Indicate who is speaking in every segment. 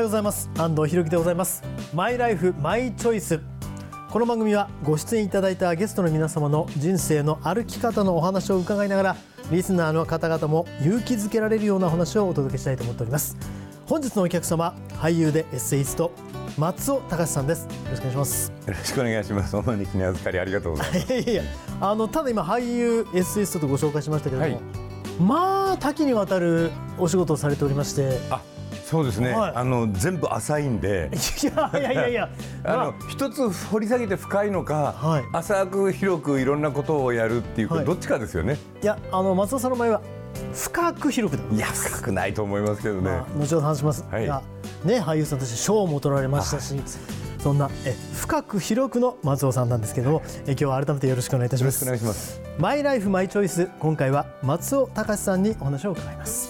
Speaker 1: おはようございます。安藤博樹でございます。マイライフマイチョイスこの番組はご出演いただいたゲストの皆様の人生の歩き方のお話を伺いながらリスナーの方々も勇気づけられるようなお話をお届けしたいと思っております。本日のお客様俳優でエッセイスト松尾隆さんです。よろしくお願いします。
Speaker 2: よろしくお願いします。お招きに預かりありがとうございます。
Speaker 1: いやいやあのただ今俳優エッセイストとご紹介しましたけれども、
Speaker 2: はい。
Speaker 1: まあ多岐にわたるお仕事をされておりまして
Speaker 2: あそうですね、
Speaker 1: はい。
Speaker 2: あの全部浅いんで。
Speaker 1: いやいやいやいや。
Speaker 2: あの、
Speaker 1: まあ。
Speaker 2: 一つ掘り下げて深いのか、
Speaker 1: はい。
Speaker 2: 浅く広くいろんなことをやるっていうか、
Speaker 1: はい。
Speaker 2: どっちかですよね。
Speaker 1: いやあの松尾さんの場合は深く広くい
Speaker 2: いや深くないと思いますけどね、
Speaker 1: まあ、後ほど話します。
Speaker 2: はい。
Speaker 1: が、ね、俳優さんとして賞も取られましたし、そんなえ深く広くの松尾さんなんですけどもえ今日は改めてよろしくお願いいたします。
Speaker 2: よろしくお願いします。
Speaker 1: マイライフマイチョイス今回は松尾隆さんにお話を伺います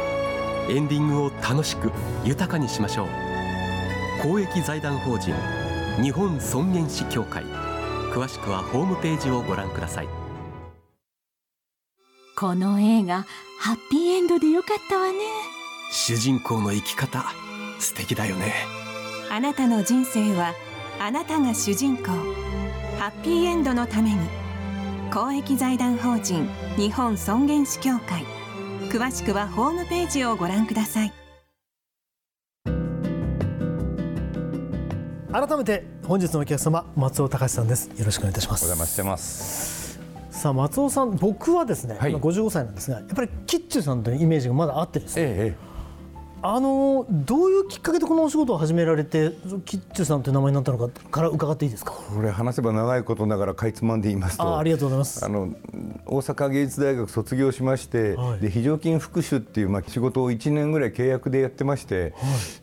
Speaker 3: エンディングを楽しく豊かにしましょう。公益財団法人日本尊厳死協会。詳しくはホームページをご覧ください。
Speaker 4: この映画ハッピーエンドでよかったわね。
Speaker 3: 主人公の生き方素敵だよね。
Speaker 5: あなたの人生はあなたが主人公。ハッピーエンドのために公益財団法人日本尊厳死協会詳しくはホームページをご覧ください。
Speaker 1: 改めて本日のお客様松尾隆さんです。よろしくお願いいたします。
Speaker 2: お邪魔してます。
Speaker 1: さあ松尾さん僕はですね、
Speaker 2: はい。
Speaker 1: 今55歳なんですがやっぱりキッチュさんというイメージがまだあってですね
Speaker 2: ええ
Speaker 1: あのどういうきっかけでこのお仕事を始められてキッチュさんという名前になったのかから伺っていいですか？
Speaker 2: これ話せば長いことながらかいつまんで言います。と
Speaker 1: あありがとうございます。
Speaker 2: あの大阪芸術大学卒業しまして、
Speaker 1: はい。
Speaker 2: で非常勤副手っていう、まあ、仕事を1年ぐらい契約でやってまして、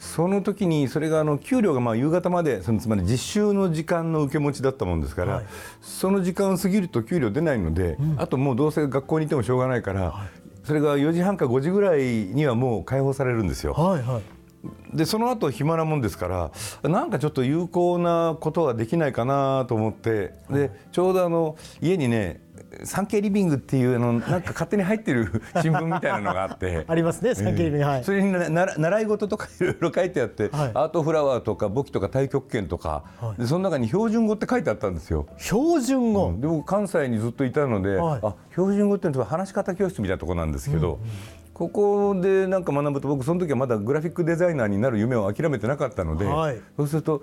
Speaker 2: その時にそれがあの給料がまあ夕方までそのつまり実習の時間の受け持ちだったもんですから、
Speaker 1: はい。
Speaker 2: その時間を過ぎると給料出ないので、あともうどうせ学校にいてもしょうがないから、それが4時半か5時ぐらいにはもう解放されるんですよ。
Speaker 1: はいはい
Speaker 2: でその後暇なもんですからなんかちょっと有効なことができないかなと思ってでちょうどあの家にね 3K リビングっていうあのなんか勝手に入ってる新聞みたいなのがあって。
Speaker 1: ありますね三景リビングはい。
Speaker 2: それに習い事とか いろいろ書いてあって、
Speaker 1: はい。
Speaker 2: アートフラワーとか簿記とか太極拳とか、
Speaker 1: はい。
Speaker 2: でその中に標準語って書いてあったんですよ。
Speaker 1: 標準語、
Speaker 2: で僕関西にずっといたので、
Speaker 1: はい。
Speaker 2: あ標準語っていうのは話し方教室みたいなところなんですけど、ここでなんか学ぶと僕その時はまだグラフィックデザイナーになる夢を諦めてなかったので、
Speaker 1: はい。
Speaker 2: そうするとあ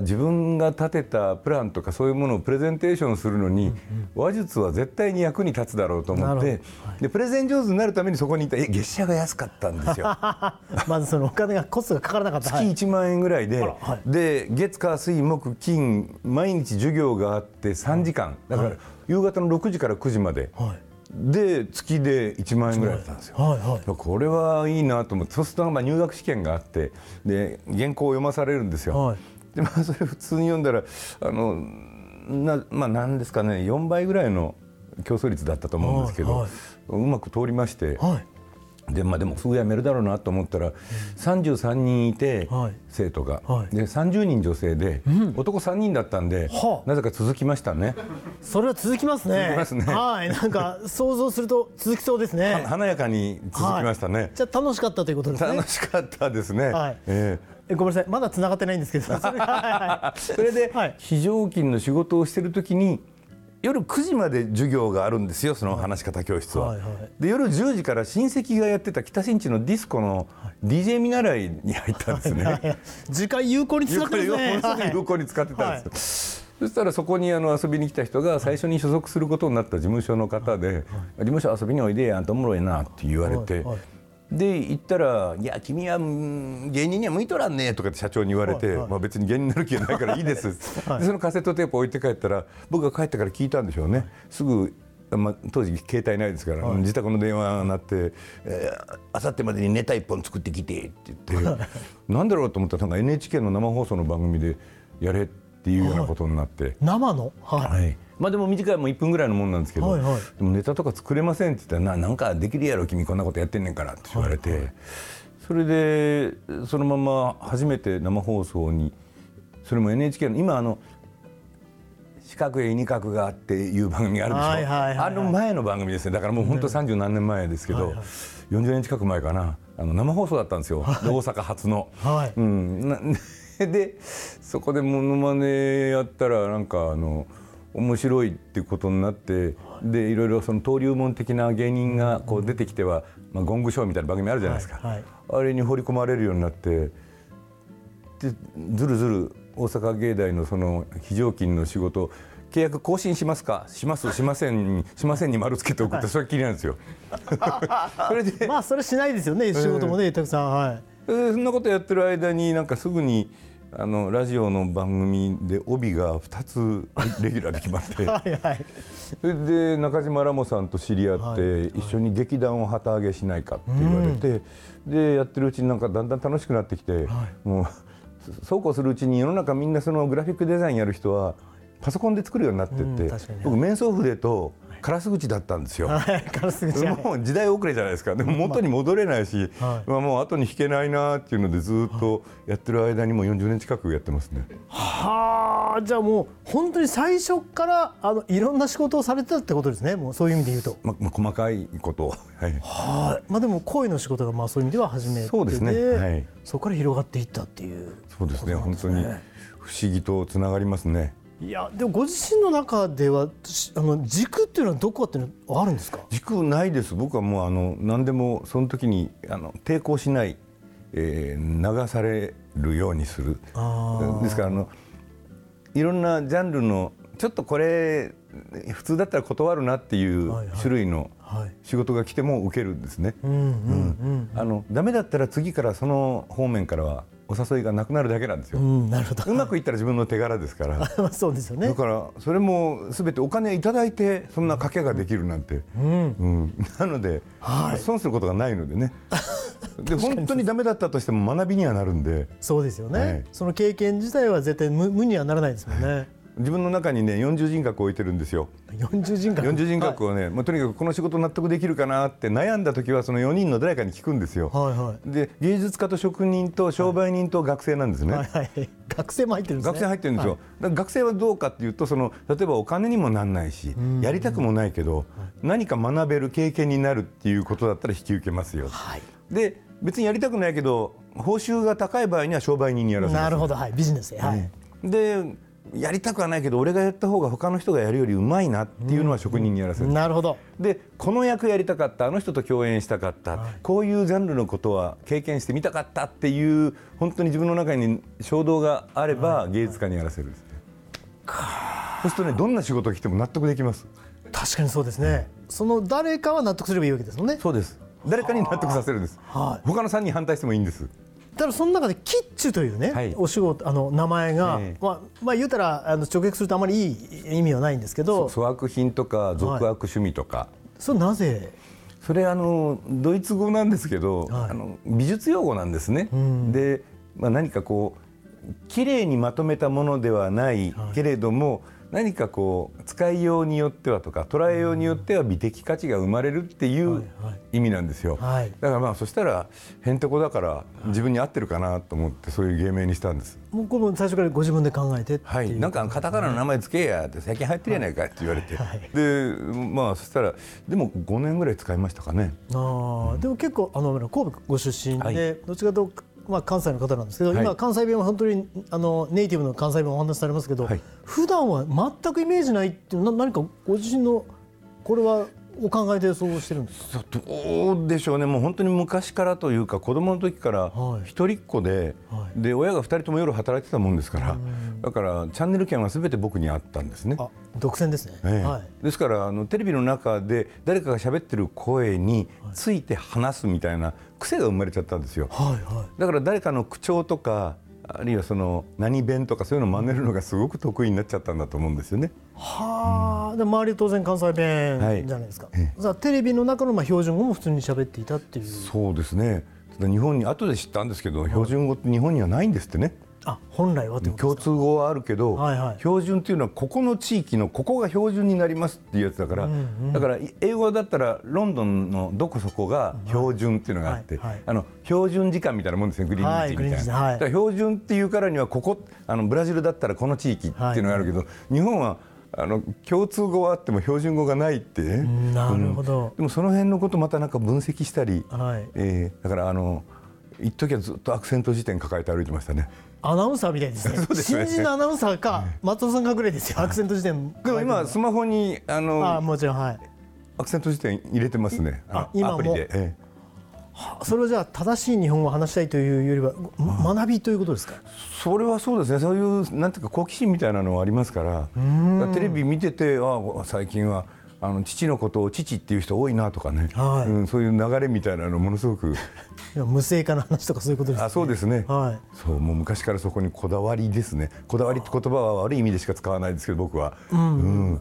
Speaker 2: 自分が立てたプランとかそういうものをプレゼンテーションするのに、話術は絶対に役に立つだろうと思って、でプレゼン上手になるためにそこにいたえ月謝が安かったんですよ。
Speaker 1: まずそのお金がコストがかからなかった、
Speaker 2: 月1万円ぐらいで、で月火水木金毎日授業があって3時間。だから夕方の6時から9時まで、
Speaker 1: はい。
Speaker 2: で月で1万円ぐらいだったんですよ。
Speaker 1: はいはい。
Speaker 2: これはいいなと思ってそうするとまあ入学試験があってで原稿を読まされるんですよ。
Speaker 1: はい
Speaker 2: でまあそれ普通に読んだらあのなまあなんですかね4倍ぐらいの競争率だったと思うんですけど、
Speaker 1: はいはい。う
Speaker 2: まく通りまして、
Speaker 1: はい。
Speaker 2: でまあ、でもすぐ辞めるだろうなと思ったら、33人いて、
Speaker 1: はい。
Speaker 2: 生徒が、
Speaker 1: はい。
Speaker 2: で30人女性で、男3人だったんで、
Speaker 1: はあ。
Speaker 2: なぜか続きましたね。
Speaker 1: それは続きますね。
Speaker 2: ますね。
Speaker 1: はい。なんか想像すると続きそうですね。
Speaker 2: は華やかに続きましたね、
Speaker 1: じゃあ楽しかったということですね。
Speaker 2: 楽しかったですね、
Speaker 1: はい。
Speaker 2: え
Speaker 1: えごめんなさい。まだ繋がってないんですけど。それ
Speaker 2: で、
Speaker 1: はい。
Speaker 2: 非常勤の仕事をしてる時に夜9時まで授業があるんですよその話し方教室は。
Speaker 1: はいはい。
Speaker 2: で夜10時から親戚がやってた北新地のディスコの DJ 見習いに入ったんですね。
Speaker 1: はいはい。時間有効に使ってますね。
Speaker 2: 有効にものすごく有効に使ってたんです。よ。そしたらそこにあの遊びに来た人が最初に所属することになった事務所の方で「事務所遊びにおいでやんとおもろいな」って言われて
Speaker 1: はいはい
Speaker 2: で行ったら「いや君はうん芸人には向いとらんね」とかって社長に言われて
Speaker 1: はいはい。
Speaker 2: まあ別に芸人になる気はないからいいです」でそのカセットテープ置いて帰ったら僕が帰ってから聞いたんでしょうね。すぐまあ、当時携帯ないですから、
Speaker 1: はい。
Speaker 2: 自宅の電話が鳴って「あさってまでにネタ一本作ってきて」って言ってなんだろうと思ったらなんか NHK の生放送の番組でやれっていうようなことになって。
Speaker 1: 生の？はい、
Speaker 2: はい、まあでも短いもう1分ぐらいのもんなんですけど、
Speaker 1: はいはい。
Speaker 2: でもネタとか作れませんって言ったらななんかできるやろ君こんなことやってんねんからって言われて、それでそのまま初めて生放送にそれも NHK の今あの四角へ二角がっていう番組があるでしょ、
Speaker 1: はいはいはいはい。
Speaker 2: あの前の番組ですね。だからもう本当三十何年前ですけど、
Speaker 1: はいはい。
Speaker 2: 40年近く前かな。あの生放送だったんですよ、で大阪初の。
Speaker 1: はい。
Speaker 2: うん、な でそこでモノマネやったらなんかあの面白いっていうことになってでいろいろその登竜門的な芸人がこう出てきては、まあ、ゴングショーみたいな番組あるじゃないですか、
Speaker 1: はいはい。
Speaker 2: あれに放り込まれるようになってでずるずる大阪芸大のその非常勤の仕事契約更新しますか？しますしませんにしませんに丸つけておくってそれっきりなんですよ。それで
Speaker 1: まあそれしないですよね仕事もねたくさんはい。
Speaker 2: でそんなことやってる間になんかすぐにあのラジオの番組で帯が2つレギュラーで決まって。
Speaker 1: はいはい。
Speaker 2: それで中島ラモさんと知り合って、
Speaker 1: はい
Speaker 2: 一緒に劇団を旗揚げしないかって言われて、でやってるうちになんかだんだん楽しくなってきて、もうそうこうするうちに世の中みんなそのグラフィックデザインやる人はパソコンで作るようになってって、僕面相筆とカラス口だったんですよ。もう時代遅れじゃないですか。でも元に戻れないし、
Speaker 1: はい。
Speaker 2: まあ、もう後に引けないなっていうのでずっとやってる間にもう40年近くやってますね。
Speaker 1: はあじゃあもう本当に最初からあのいろんな仕事をされてたってことですね。もうそういう意味で言うと。
Speaker 2: ままあ、細かいこと。を、はい、
Speaker 1: はい。まあでも声の仕事がまあそういう意味では初めてで。
Speaker 2: そうですね。はい。
Speaker 1: そこから広がっていったっていう
Speaker 2: そうですね。本当に不思議とつながりますね。
Speaker 1: いやでもご自身の中ではしあの軸っていうのはどこっていうのはあるんですか？
Speaker 2: 軸ないです。僕はもうあの何でもその時にあの抵抗しない、えー流されるようにする。ですからあのいろんなジャンルのちょっとこれ普通だったら断るなっていう種類の
Speaker 1: はい。
Speaker 2: 仕事が来ても受けるんですね。ダメだったら次からその方面からはお誘いがなくなるだけなんですよ。
Speaker 1: うんなるほど。
Speaker 2: うまくいったら自分の手柄ですから。
Speaker 1: まあそうですよね。
Speaker 2: だからそれも全てお金いただいてそんな賭けができるなんて、
Speaker 1: うん。
Speaker 2: うん、なので、
Speaker 1: はい。
Speaker 2: 損することがないのでね。で本当にダメだったとしても学びにはなるんで。
Speaker 1: そうですよね、
Speaker 2: はい。
Speaker 1: その経験自体は絶対無無にはならないですもんね、
Speaker 2: 自分の中にね40人格を置いてるんですよ。
Speaker 1: 40人格
Speaker 2: ？40人格をね、まあ、とにかくこの仕事納得できるかなって悩んだ時はその4人の誰かに聞くんですよ。
Speaker 1: はいは
Speaker 2: で芸術家と職人と商売人と学生なんです
Speaker 1: い、
Speaker 2: ね。
Speaker 1: はいはい。学生も入ってるんですね。
Speaker 2: 学生入ってるんですよ、
Speaker 1: はい。
Speaker 2: 学生はどうかっていうとその例えばお金にもなんないし、やりたくもないけど、何か学べる経験になるっていうことだったら引き受けますよ、
Speaker 1: はい。
Speaker 2: で別にやりたくないけど報酬が高い場合には商売人にやらせます。
Speaker 1: なるほど。はい。ビジネスで。はい、
Speaker 2: でやりたくはないけど俺がやった方が他の人がやるよりうまいなっていうのは職人にやらせる、
Speaker 1: なるほど
Speaker 2: でこの役やりたかったあの人と共演したかった、こういうジャンルのことは経験してみたかったっていう本当に自分の中に衝動があれば芸術家にやらせるんですね。そうするとねどんな仕事が来ても納得できます。
Speaker 1: 確かにそうですねその誰かは納得すればいいわけですもんね
Speaker 2: そうです。誰かに納得させるんです。
Speaker 1: はい
Speaker 2: 他の3人反対してもいいんです。
Speaker 1: ただその中でキッチュというね、
Speaker 2: はい。
Speaker 1: お仕事あの名前が、
Speaker 2: ええ。
Speaker 1: まあまあ言うたらあの直訳するとあまりいい意味はないんですけど
Speaker 2: 粗悪品とか俗悪趣味とか、
Speaker 1: それなぜ？
Speaker 2: それあのドイツ語なんですけど、
Speaker 1: はい。
Speaker 2: あの美術用語なんですね。
Speaker 1: ん。
Speaker 2: で、まあ、何かこう綺麗にまとめたものではないけれども、何かこう使いようによってはとか捉えようによっては美的価値が生まれるっていう
Speaker 1: はいはい。
Speaker 2: 意味なんですよ。
Speaker 1: はい。
Speaker 2: だからまあそしたらへんてこだから自分に合ってるかなと思ってそういう芸名にしたんです。
Speaker 1: もうこれも最初からご自分で考えて
Speaker 2: はい、なんかカタカナの名前つけやって最近流行ってるやないかって言われて、
Speaker 1: はい。
Speaker 2: でまあそしたらでも5年ぐらい使いましたかね。
Speaker 1: あーでも結構あの神戸ご出身で、
Speaker 2: はい。
Speaker 1: どっちかと、まあ、関西の方なんですけど、
Speaker 2: はい。
Speaker 1: 今関西弁は本当にあのネイティブの関西弁をお話しされますけど、
Speaker 2: はい。
Speaker 1: 普段は全くイメージないっていうな何かご自身のこれはお考えでそうしてるんですか？
Speaker 2: どうでしょうね。もう本当に昔からというか子供の時から
Speaker 1: はい。
Speaker 2: 一人っ子で、
Speaker 1: はい。
Speaker 2: で親が二人とも夜働いてたもんですからだからチャンネル権は全て僕にあったんですね。
Speaker 1: あ独占ですね、
Speaker 2: ええ。
Speaker 1: はい。
Speaker 2: ですからあのテレビの中で誰かが喋ってる声について話すみたいな癖が生まれちゃったんですよ。
Speaker 1: はいはい。
Speaker 2: だから誰かの口調とかあるいはその何弁とかそういうのを真似るのがすごく得意になっちゃったんだと思うんですよね。
Speaker 1: はあ、で周りは当然関西弁
Speaker 2: はい。
Speaker 1: じゃないですか、
Speaker 2: え
Speaker 1: さあテレビの中のまあ標準語も普通に喋っていたっていう。
Speaker 2: そうですね。ただ日本に後で知ったんですけど標準語って日本にはないんですってね。
Speaker 1: あ本来はってこと
Speaker 2: 共
Speaker 1: ですか。
Speaker 2: 通語はあるけど、
Speaker 1: はいはい。
Speaker 2: 標準っていうのはここの地域のここが標準になりますっていうやつだから、だから英語だったらロンドンのどこそこが標準っていうのがあって、
Speaker 1: はいはい。
Speaker 2: あの標準時間みたいなもんですねグリーン
Speaker 1: はい
Speaker 2: 時みたいな、
Speaker 1: はい。
Speaker 2: だから標準っていうからにはここあのブラジルだったらこの地域っていうのがあるけど、日本はあの共通語はあっても標準語がないって。ね、
Speaker 1: なるほど。
Speaker 2: でもその辺のことまたなんか分析したり、
Speaker 1: はい。
Speaker 2: えーだからあの一時はずっとアクセント辞典抱えて歩いてましたね。
Speaker 1: アナウンサーみたいですね。
Speaker 2: そうですね。
Speaker 1: 新人のアナウンサーか松尾さんかぐらいですよ。アクセント辞典
Speaker 2: でも今スマホにあの
Speaker 1: あもちろんはい。
Speaker 2: アクセント辞典入れてますね。
Speaker 1: あ
Speaker 2: の
Speaker 1: 今も。
Speaker 2: アプリで。ええ
Speaker 1: それはじゃあ正しい日本語を話したいというよりはま学びということですか？
Speaker 2: それはそうですね。そういうなんていうか好奇心みたいなのはありますから。テレビ見てて、あ最近はあの父のことを父っていう人多いなとかね。
Speaker 1: はい
Speaker 2: うん、そういう流れみたいなのものすごく。
Speaker 1: 無声化の話とかそういうことですね
Speaker 2: あ、そうですね。
Speaker 1: はい
Speaker 2: そうもう昔からそこにこだわりですね。こだわりって言葉は悪い意味でしか使わないですけど僕は。うん。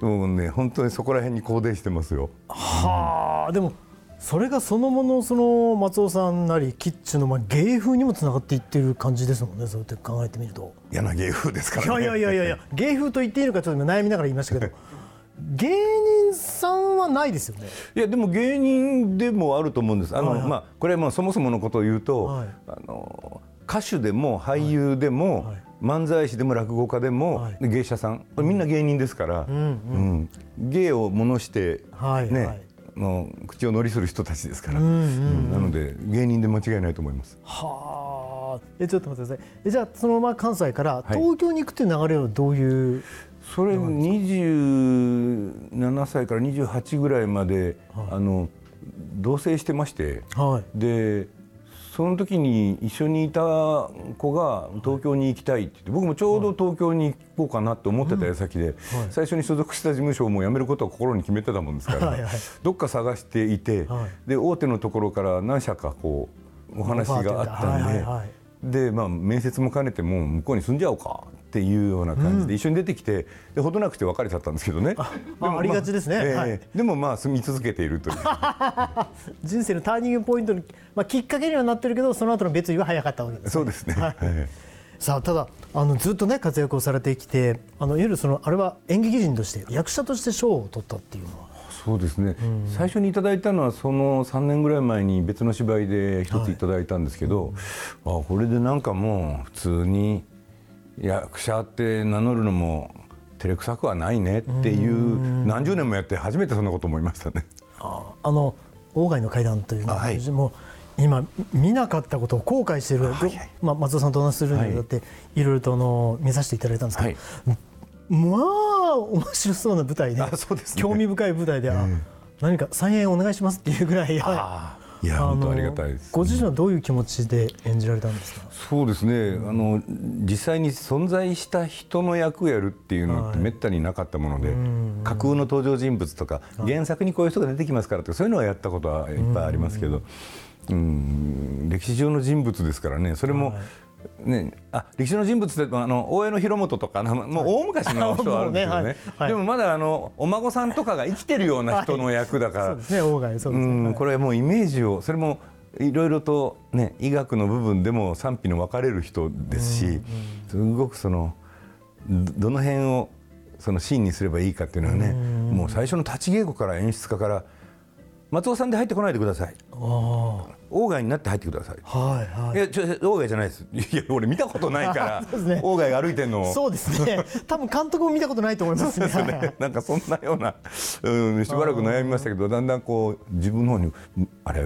Speaker 2: でもね本当にそこら辺に肯定してますよ。
Speaker 1: はあでもそれがそのものその松尾さんなりキッチンのまあ芸風にもつながっていってる感じですもんねそうやって考えてみると。
Speaker 2: 嫌な芸風ですか
Speaker 1: い
Speaker 2: らね。
Speaker 1: やいやいやいやいや芸風と言っていいのかちょっと悩みながら言いましたけど芸人さんはないですよね。
Speaker 2: いやでも芸人でもあると思うんです。あの、
Speaker 1: はいはい。
Speaker 2: まあこれはまあそもそものことを言うと、
Speaker 1: はい。
Speaker 2: あの歌手でも俳優でも、
Speaker 1: はい。
Speaker 2: 漫才師でも落語家でも、芸者さん。みんな芸人ですから、うん芸をものして、ね、
Speaker 1: はいはい
Speaker 2: の口を乗りする人たちですから、
Speaker 1: うんうん
Speaker 2: うん。なので芸人で間違いないと思います。
Speaker 1: はあ。えちょっと待ってください。えじゃあそのまま関西から
Speaker 2: い。
Speaker 1: 東京に行くっていう流れはどういう、
Speaker 2: それ27歳から28ぐらいまで、あの同棲してまして。
Speaker 1: はい。
Speaker 2: でその時に一緒にいた子が東京に行きたいって言って僕もちょうど東京に行こうかなって思ってた矢先で、最初に所属した事務所をもう辞めることを心に決めてたもんですから、どっか探していて、
Speaker 1: はい。
Speaker 2: で大手のところから何社かこうお話があったんで、でまあ、面接も兼ねてもう向こうに住んじゃおうかっていうような感じで一緒に出てきてでほどなくして別れちゃったんですけどね。
Speaker 1: まあありがちですね。
Speaker 2: ええ
Speaker 1: はい。
Speaker 2: でもまあ住み続けているという。
Speaker 1: 人生のターニングポイントに、まあ、きっかけにはなってるけどその後の別意は早かったわけです、ね、
Speaker 2: そうですね。
Speaker 1: はい。
Speaker 2: はい
Speaker 1: さあただあのずっとね活躍をされてきてあのいわゆるそのあれは演劇人として役者として賞を取ったっていうのは。
Speaker 2: そうですね、最初にいただいたのはその3年ぐらい前に別の芝居で一ついただいたんですけど、あこれでなんかもう普通に役者って名乗るのも照れくさくはないねっていう何十年もやって初めてそんなこと思いましたね。
Speaker 1: ああの鴎外の階段というのは
Speaker 2: あはい。
Speaker 1: もう今見なかったことを後悔している、
Speaker 2: はいはい。
Speaker 1: まあ、松尾さんとお話しするにあたって、い、ろいろとあの見させていただいたんですけど、
Speaker 2: はい。
Speaker 1: まあ面白そうな舞台で
Speaker 2: ね。
Speaker 1: 興味深い舞台で、あ何か再演お願いしますっていうぐらい、はい
Speaker 2: や本当ありがたいです。
Speaker 1: ご自身はどういう気持ちで演じられたんですか？
Speaker 2: そうですね、あの実際に存在した人の役をやるっていうのってめったになかったもので、架空の登場人物とか、原作にこういう人が出てきますからとかそういうのはやったことはいっぱいありますけど、うん歴史上の人物ですからねそれも、ね、あ歴史の人物ってあの大江の広元とかもう大昔の人はあるんですけどね
Speaker 1: ねはいはい。
Speaker 2: でもまだあのお孫さんとかが生きてるような人の役だから、
Speaker 1: そうですね鴎外そう
Speaker 2: う
Speaker 1: ですね、はい。
Speaker 2: んこれはもうイメージをそれもいろいろとね医学の部分でも賛否の分かれる人ですし、すごくそのどどの辺をそのシーンにすればいいかっていうのはね、もう最初の立ち稽古から演出家から松尾さんで入ってこないでください。
Speaker 1: あ
Speaker 2: 鴎外になって入ってください。
Speaker 1: あはいはい。
Speaker 2: いやちょ鴎外じゃないです。いや俺見たことないから
Speaker 1: そうですね。
Speaker 2: 鴎外が歩いてんの。を
Speaker 1: そうですね。多分監督も見たことないと思いますね。はいはい
Speaker 2: なんかそんなような、うん、しばらく悩みましたけどだんだんこう自分の方にあれ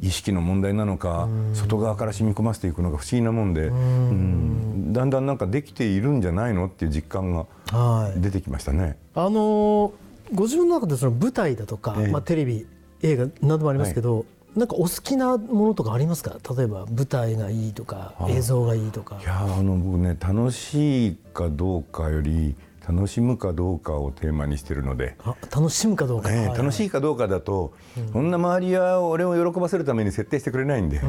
Speaker 2: 意識の問題なのか外側から染み込ませていくのが不思議なもんでうん。だんだんなんかできているんじゃないのっていう実感が
Speaker 1: はい。
Speaker 2: 出てきましたね。
Speaker 1: あのーご自分の中でその舞台だとか、
Speaker 2: ええ。
Speaker 1: まあ、テレビ映画などもありますけど、なんかお好きなものとかありますか？例えば舞台がいいとか映像がいいとか。
Speaker 2: いやあの僕ね楽しいかどうかより楽しむかどうかをテーマにしてるので、
Speaker 1: あ楽しむかどうか、
Speaker 2: ええ楽しいかどうかだと、そんな周りは俺を喜ばせるために設定してくれないんで、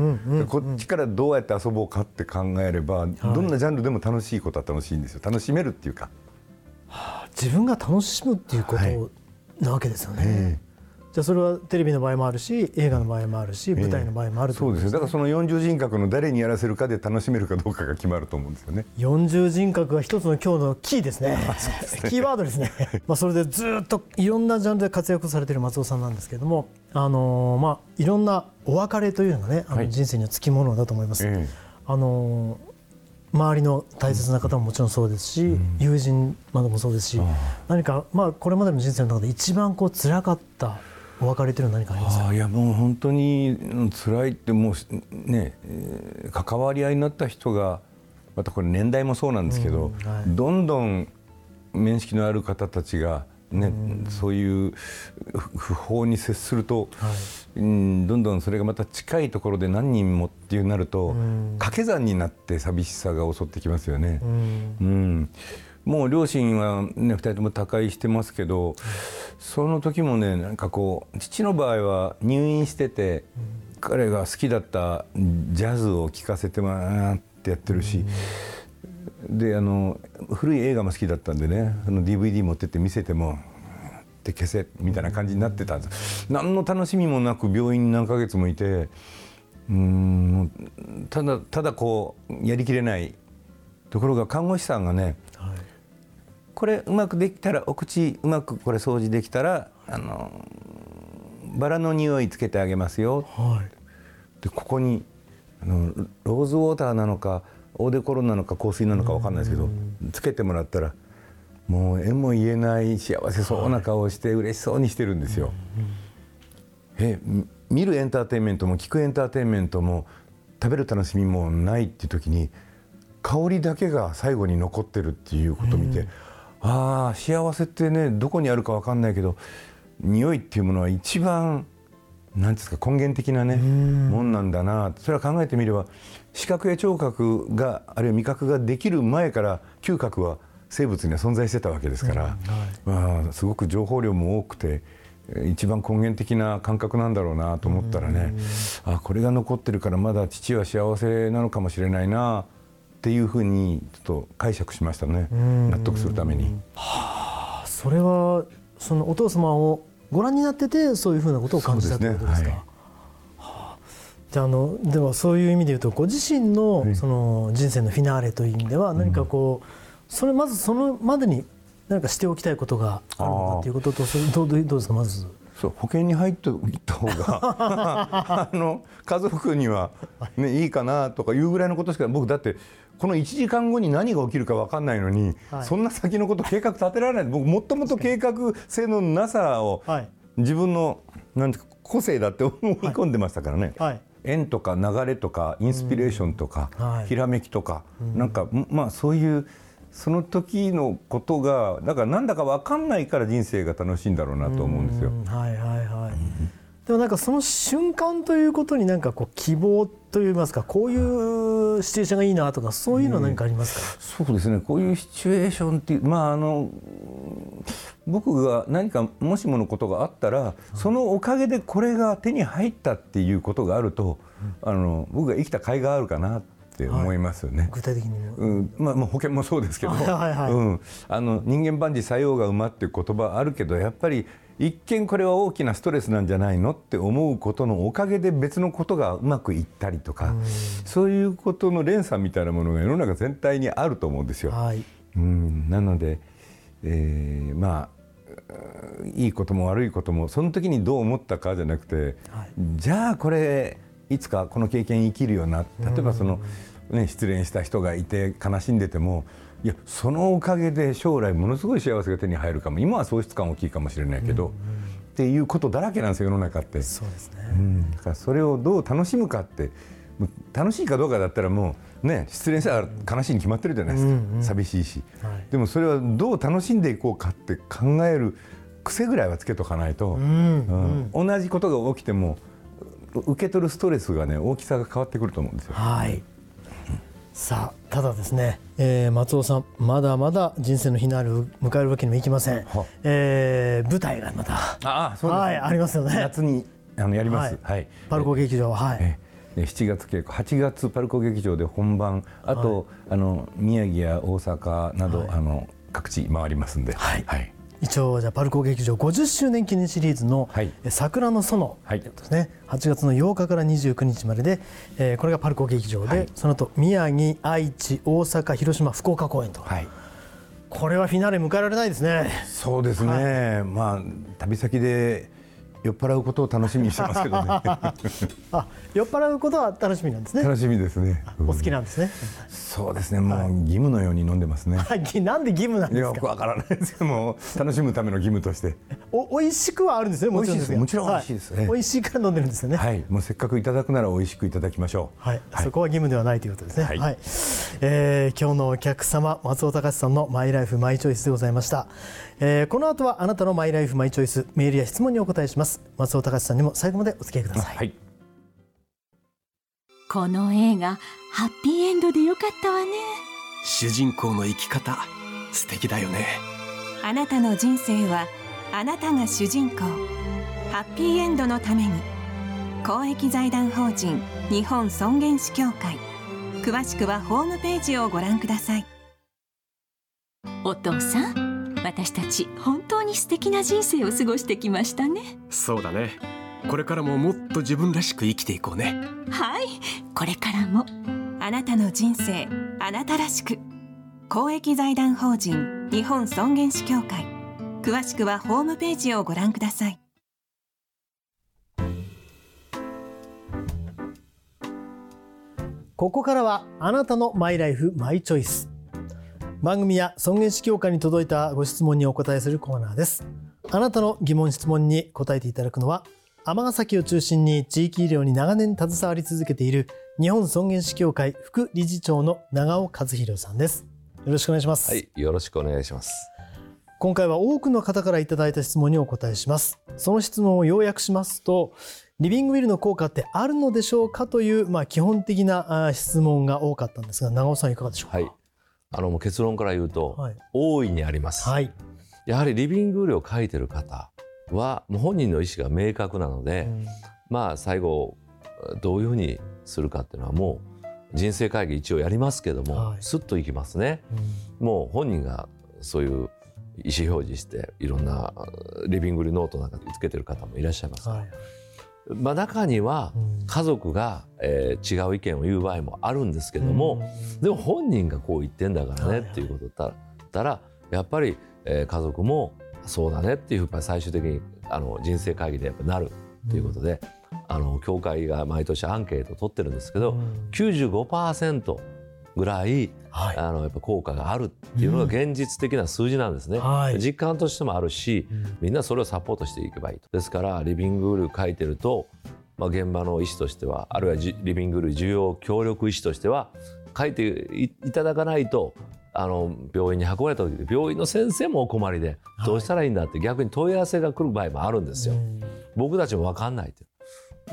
Speaker 2: こっちからどうやって遊ぼうかって考えれば、どんなジャンルでも楽しいことは楽しいんですよ。楽しめるっていうか。
Speaker 1: 自分が楽しむっていうこ
Speaker 2: はい。
Speaker 1: となわけですよね、
Speaker 2: え
Speaker 1: じゃあそれはテレビの場合もあるし映画の場合もあるし、舞台の場合もあると
Speaker 2: そうですね。だからその40人格の誰にやらせるかで楽しめるかどうかが決まると思うんですよね。
Speaker 1: 40人格が一つの今日のキーですね。キーワードですね。まあそれでずっといろんなジャンルで活躍されている松尾さんなんですけれどもあのーまあいろんなお別れというのがねあ
Speaker 2: はい。
Speaker 1: の人生にはつきものだと思います、
Speaker 2: え
Speaker 1: あのー周りの大切な方ももちろんそうですし、友人などもそうですし、何かまあこれまでの人生の中で一番こう辛かったお別れというのは何かありますか？
Speaker 2: いやもう本当にうん辛いってもうね、えー関わり合いになった人がまたこれ年代もそうなんですけど、
Speaker 1: うんはい。
Speaker 2: どんどん面識のある方たちが、ねそういう不不法に接すると、うんどんどんそれがまた近いところで何人もっていうなると、掛け算になって寂しさが襲ってきますよね。
Speaker 1: うん。
Speaker 2: うん、もう両親は、ね、2人とも他界してますけど、その時もねなんかこう父の場合は入院してて、彼が好きだったジャズを聴かせてもらってやってるし、であの古い映画も好きだったんでねあの DVD 持ってって見せても。消せみたいな感じになってたんです何の楽しみもなく病院に何ヶ月もいてうんただただこうやりきれないところが看護師さんがね
Speaker 1: はい
Speaker 2: これうまくできたらお口うまくこれ掃除できたらあのバラの匂いつけてあげますよ。
Speaker 1: はい。
Speaker 2: でここにあのローズウォーターなのかオーデコロンなのか香水なのか分かんないですけどつけてもらったらもう絵も言えない幸せそうな顔をして嬉しそうにしてるんですよ。えみ見るエンターテインメントも聞くエンターテインメントも食べる楽しみもないっていう時に香りだけが最後に残ってるっていうことを見て、ああ幸せってねどこにあるか分かんないけど匂いっていうものは一番なんですか根源的なねもんなんだな。それは考えてみれば視覚や聴覚があるいは味覚ができる前から嗅覚は生物には存在してたわけですから、まあ、すごく情報量も多くてえー一番根源的な感覚なんだろうなと思ったらねあこれが残ってるからまだ父は幸せなのかもしれないなっていうふうにちょっと解釈しましたね。納得するために。
Speaker 1: それはそのお父様をご覧になっててそういうふうなことを感じたということですか？じゃああのではそういう意味で言うとご自身の
Speaker 2: はい。
Speaker 1: その人生のフィナーレという意味では何かこうそれまずそのまでに何かしておきたいことがあるのかということとどうどうですか？まず。
Speaker 2: そう保険に入っておいた方が あの家族には、ね、いいかなとかいうぐらいのことしか僕だってこの1時間後に何が起きるか分かんないのに、
Speaker 1: はい。
Speaker 2: そんな先のこと計画立てられない。僕もともと計画性のなさを
Speaker 1: はい。
Speaker 2: 自分のなんて個性だって思い込んでましたからね。
Speaker 1: はい。
Speaker 2: 縁とか流れとかインスピレーションとか、
Speaker 1: はい。
Speaker 2: ひらめきとか、なんかまあそういうその時のことがだからなんだか分かんないから人生が楽しいんだろうなと思うんですよ。
Speaker 1: うんはいはいはい。でもなんかその瞬間ということになんかこう希望といいますかこういうシチュエーションがいいなとかそういうのは何かありますか？
Speaker 2: そうですねこういうシチュエーションっていうまああの僕が何かもしものことがあったらそのおかげでこれが手に入ったっていうことがあるとあの僕が生きた甲斐があるかなって思いますよね。
Speaker 1: 具体的にも。
Speaker 2: うんまあ、まあ保険もそうですけど、
Speaker 1: はいはいはい
Speaker 2: うん、あの人間万事作用が馬っていう言葉あるけどやっぱり一見これは大きなストレスなんじゃないのって思うことのおかげで別のことがうまくいったりとか、そういうことの連鎖みたいなものが世の中全体にあると思うんですよ。
Speaker 1: はい。
Speaker 2: うん、なので、えーまあうんいいことも悪いこともその時にどう思ったかじゃなくて、
Speaker 1: はい
Speaker 2: じゃあこれいつかこの経験生きるよな例えばその、ね、失恋した人がいて悲しんでてもいやそのおかげで将来ものすごい幸せが手に入るかも。今は喪失感大きいかもしれないけど、っていうことだらけなんですよ世の中って。
Speaker 1: そうですね。
Speaker 2: うん、だからそれをどう楽しむかって楽しいかどうかだったらもうね失恋したら悲しいに決まってるじゃないですか、
Speaker 1: うんうん。
Speaker 2: 寂しいし、
Speaker 1: はい。
Speaker 2: でもそれはどう楽しんでいこうかって考える癖ぐらいはつけとかないと、
Speaker 1: うん
Speaker 2: うん。同じことが起きてもう受け取るストレスがね大きさが変わってくると思うんですよ。
Speaker 1: はい。さあただですね、えー、松尾さんまだまだ人生のフィナーレを迎えるわけにもいきません、えー、舞台がまた
Speaker 2: ああそうです、
Speaker 1: はいありますよね。
Speaker 2: 夏にあのやります、はい、はい、
Speaker 1: パルコ劇場はい、
Speaker 2: 7月稽古8月パルコ劇場で本番。あと、はい、あの宮城や大阪など、はい、あの各地回りますんで、
Speaker 1: はい、はい、一応じゃパルコ劇場50周年記念シリーズの「桜の園」ですね、はい、8月の8日から29日までで、えー、これがパルコ劇場で、その後宮城愛知大阪広島福岡公演と。はいこれはフィナーレ迎えられないですね。
Speaker 2: そうですね。まあ旅先で酔っ払うことを楽しみにしてますけどね。
Speaker 1: あ酔っ払うことは楽しみなんですね。
Speaker 2: 楽しみですね、
Speaker 1: お好きなんですね。
Speaker 2: そうですね。もう義務のように飲んでますね、
Speaker 1: はい、なんで義務なんですか？
Speaker 2: よくわからないですけども楽しむための義務として。
Speaker 1: お美味しくはあるんですね。
Speaker 2: もちろんもちろん美味しいです、
Speaker 1: はい、美味しいから飲んでるんですよね。
Speaker 2: はい。もうせっかくいただくなら美味しくいただきましょ
Speaker 1: う。はい、はい、そこは義務ではないということですね。はい、はい、えー、今日のお客様松尾隆さんのマイライフマイチョイスでございました、えー、この後はあなたのマイライフマイチョイスメールや質問にお答えします。松尾隆さんにも最後までお付き合いください、はい、
Speaker 4: この映画ハッピーエンドでよかったわね。
Speaker 3: 主人公の生き方素敵だよね。
Speaker 5: あなたの人生はあなたが主人公。ハッピーエンドのために公益財団法人日本尊厳死協会。詳しくはホームページをご覧ください。
Speaker 4: お父さん私たち本当に素敵な人生を過ごしてきましたね。
Speaker 3: そうだね。これからももっと自分らしく生きていこうね。
Speaker 4: はい。これからも
Speaker 5: あなたの人生あなたらしく。公益財団法人日本尊厳死協会。詳しくはホームページをご覧ください。
Speaker 1: ここからはあなたのマイライフマイチョイス番組や尊厳死協会に届いたご質問にお答えするコーナーです。あなたの疑問質問に答えていただくのは尼崎を中心に地域医療に長年携わり続けている日本尊厳死協会副理事長の長尾和弘さんです。よろしくお願いします。
Speaker 6: はいよろしくお願いします。
Speaker 1: 今回は多くの方からいただいた質問にお答えします。その質問を要約しますとリビングウィルの効果ってあるのでしょうかという、まあ、基本的な質問が多かったんですが長尾さんいかがでしょうか、はい、
Speaker 6: あのもう結論から言うと、はい、大いにあります、はい、やはりリビングウィルを書いてる方はもう本人の意思が明確なので、うん、まあ最後どういうふうにするかっていうのはもう人生会議一応やりますけども、はい、スッといきますね、うん、もう本人がそういう意思表示していろんなリビングリノートなんかつけてる方もいらっしゃいます、はい、まあ、中には家族が、えー、違う意見を言う場合もあるんですけども、うん、でも本人がこう言ってんだからねっていうことだったらやっぱり、えー、家族もそうだねっていうふうに最終的にあの人生会議でやっぱなるっていうことで、うん、あの教会が毎年アンケートを取ってるんですけど、うん、95%ぐらい、はい、あのやっぱ効果があるっていうのが現実的な数字なんですね、うんはい、実感としてもあるし、みんなそれをサポートしていけばいいと。ですからリビングウール書いてると、まあ、現場の医師としてはあるいはリビングウール需要協力医師としては書いていただかないとあの病院に運ばれた時で病院の先生もお困りでどうしたらいいんだって逆に問い合わせが来る場合もあるんですよ。僕たちも分かんないって。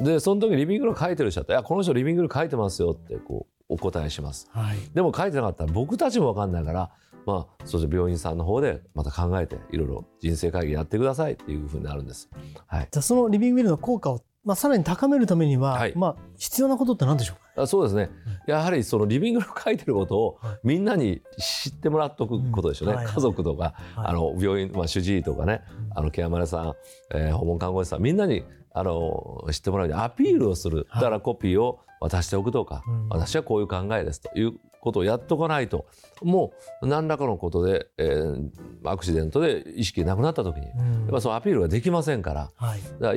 Speaker 6: でその時リビングル書いてる人だったら「この人リビングル書いてますよ」ってこうお答えします、はい、でも書いてなかったら僕たちも分かんないからまあそして病院さんの方でまた考えていろいろ人生会議やってくださいっていうふうになるんです、
Speaker 1: はい、じゃあそのリビングウィルの効果をまあ、さらに高めるためには、はい、まあ、必要なことって何でしょう
Speaker 6: か、あそうですね、やはりそのリビングの書いてることをみんなに知ってもらっとくことでしょうね、はい、家族とか、はい、あの病院、まあ、主治医とかね、あのケアマネさん、えー、訪問看護師さんみんなにあの知ってもらうようにアピールをする、だからコピーを渡しておくとか、私はこういう考えですということをやっとかないともう何らかのことで、えー、アクシデントで意識なくなった時に、やっぱそのアピールができませんから,、はい、だから意思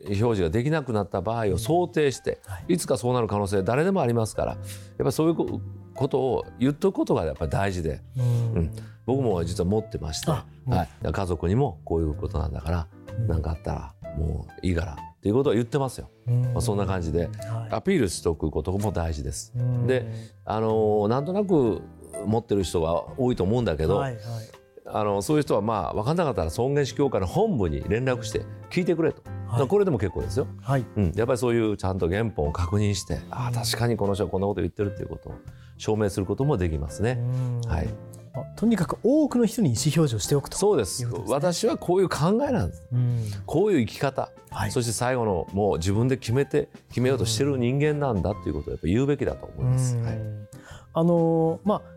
Speaker 6: 表示ができなくなった場合を想定して、い、つかそうなる可能性誰でもありますからやっぱそういうことを言っとくことがやっぱり大事で、うん、僕も実は持ってまして、はい、家族にもこういうことなんだから何かあったらもういいからっていうことは言ってますよ。まあ、そんな感じで、アピールしておくことも大事です。で、あのなんとなく持ってる人が多いと思うんだけど、はいはい、あのそういう人はまあ分かんなかったら尊厳死協会の本部に連絡して聞いてくれと、はい、これでも結構ですよ、はい。うん、やっぱりそういうちゃんと原本を確認してああ確かにこの人はこんなこと言ってるっていうことを証明することもできますね。はい
Speaker 1: とにかく多くの人に意思表示をしておくと。
Speaker 6: そうです、ね、私はこういう考えなんです、うん、こういう生き方、はい、そして最後のもう自分で決めて決めようとしてる人間なんだということをやっぱ言うべきだと思います。はい、
Speaker 1: あのまあ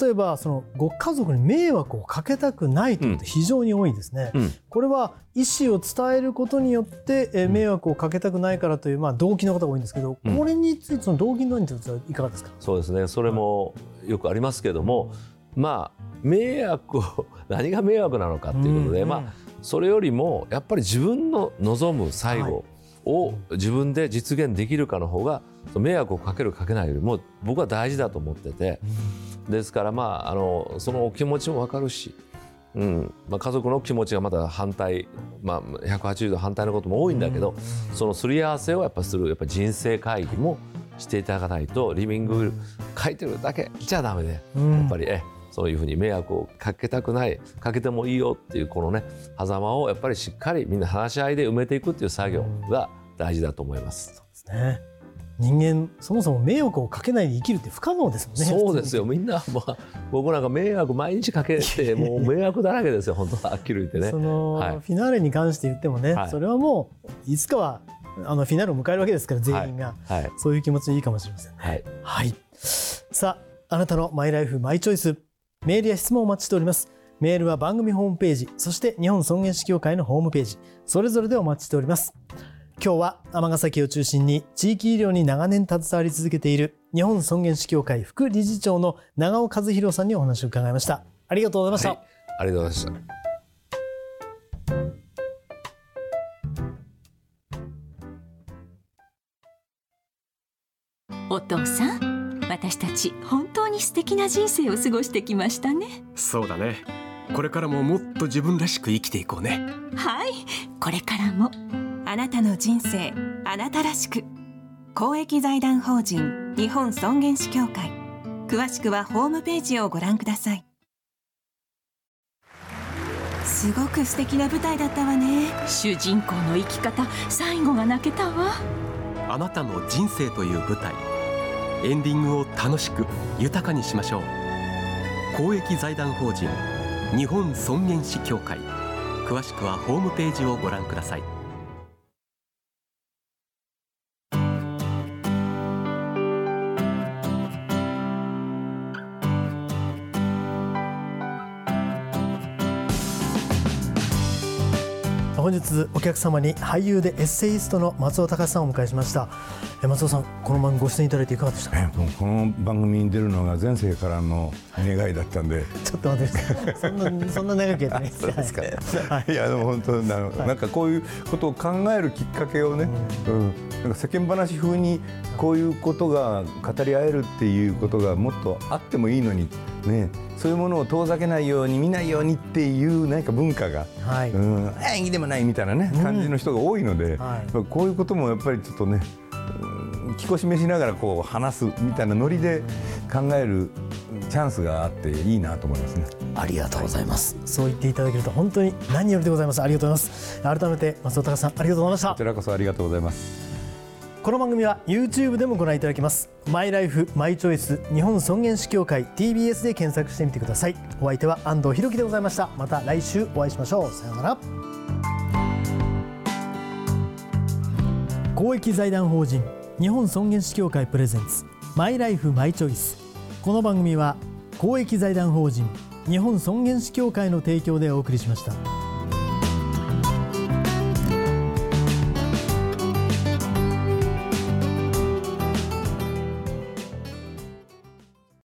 Speaker 1: 例えばそのご家族に迷惑をかけたくないということ非常に多いですね、うん、これは意思を伝えることによってえ迷惑をかけたくないからというまあ動機の方が多いんですけど、これについてその動機のについてはいかがですか？
Speaker 6: そうですね。それもよくありますけれども、まあ迷惑を 何が迷惑なのかっていうことで、うん、まあそれよりもやっぱり自分の望む最後を自分で実現できるかの方が迷惑をかけるかけないよりも僕は大事だと思ってて、ですからまああのそのお気持ちも分かるし、うん。まあ、家族の気持ちがまた反対、まあ、180度反対のことも多いんだけど、そのすり合わせをやっぱするやっぱ人生会議もしていただかないとリビング書いてるだけじゃダメで、やっぱりえそういうふうに迷惑をかけたくないかけてもいいよっていうこのね狭間をやっぱりしっかりみんな話し合いで埋めていくっていう作業が大事だと思います。
Speaker 1: そうですね人間そもそも迷惑をかけないで生きるって不可能ですもんね。
Speaker 6: そうですよ。みんな、まあ、僕なんか迷惑毎日かけてもう 迷惑だらけですよ。本当はっきり言ってね。
Speaker 1: その、はい、フィナーレに関して言ってもね、はい、それはもういつかはあのフィナーレを迎えるわけですから全員が、はい、そういう気持ちでいいかもしれませんね。はい。はい、さああなたのマイライフマイチョイスメールや質問をお待ちしております。メールは番組ホームページ、そして日本尊厳死協会のホームページ、それぞれでお待ちしております。今日は尼崎を中心に地域医療に長年携わり続けている日本尊厳死協会副理事長の長尾和弘さんにお話を伺いました。ありがとうございました。はい、
Speaker 6: ありがとうございました。
Speaker 4: お父さん私たち本当に素敵な人生を過ごしてきましたね。
Speaker 3: そうだね。これからももっと自分らしく生きていこうね。
Speaker 4: はい。これからも
Speaker 5: あなたの人生あなたらしく。公益財団法人日本尊厳死協会。詳しくはホームページをご覧ください。すごく素敵な舞台だったわね。
Speaker 4: 主人公の生き方最後が泣けたわ。
Speaker 3: あなたの人生という舞台エンディングを楽しく豊かにしましょう。公益財団法人日本尊厳死協会。詳しくはホームページをご覧ください。
Speaker 1: 本日お客様に俳優でエッセイストの松尾隆さんをお迎えしました。松尾さんこの番組ご出演いただいていかがでした？か、
Speaker 2: この番組に出るのが前世からの願いだったんで。
Speaker 1: ちょっと待ってそんなそんな長くやってない
Speaker 2: ですか、はい、いやでも本当なの、はい、なんかこういうことを考えるきっかけをね、うん、うん、なんか世間話風にこういうことが語り合えるっていうことがもっとあってもいいのにねそういうものを遠ざけないように見ないようにっていう何か文化が、はい、うん演技でもないみたいなね感じの人が多いので、うんはい、こういうこともやっぱりちょっとね気こしめしながらこう話すみたいなノリで考えるチャンスがあっていいなと思いますね。
Speaker 1: ありがとうございます。そう言っていただけると本当に何よりでございます。ありがとうございます。改めて松尾隆さんありがとうございました。
Speaker 2: こちらこそありがとうございます。
Speaker 1: この番組は YouTube でもご覧いただけます。マイライフマイチョイス日本尊厳死協会 TBS で検索してみてください。お相手は安藤博樹でございました。また来週お会いしましょう。さようなら。公益財団法人日本尊厳死協会プレゼンツマイライフマイチョイス。この番組は公益財団法人日本尊厳死協会の提供でお送りしました。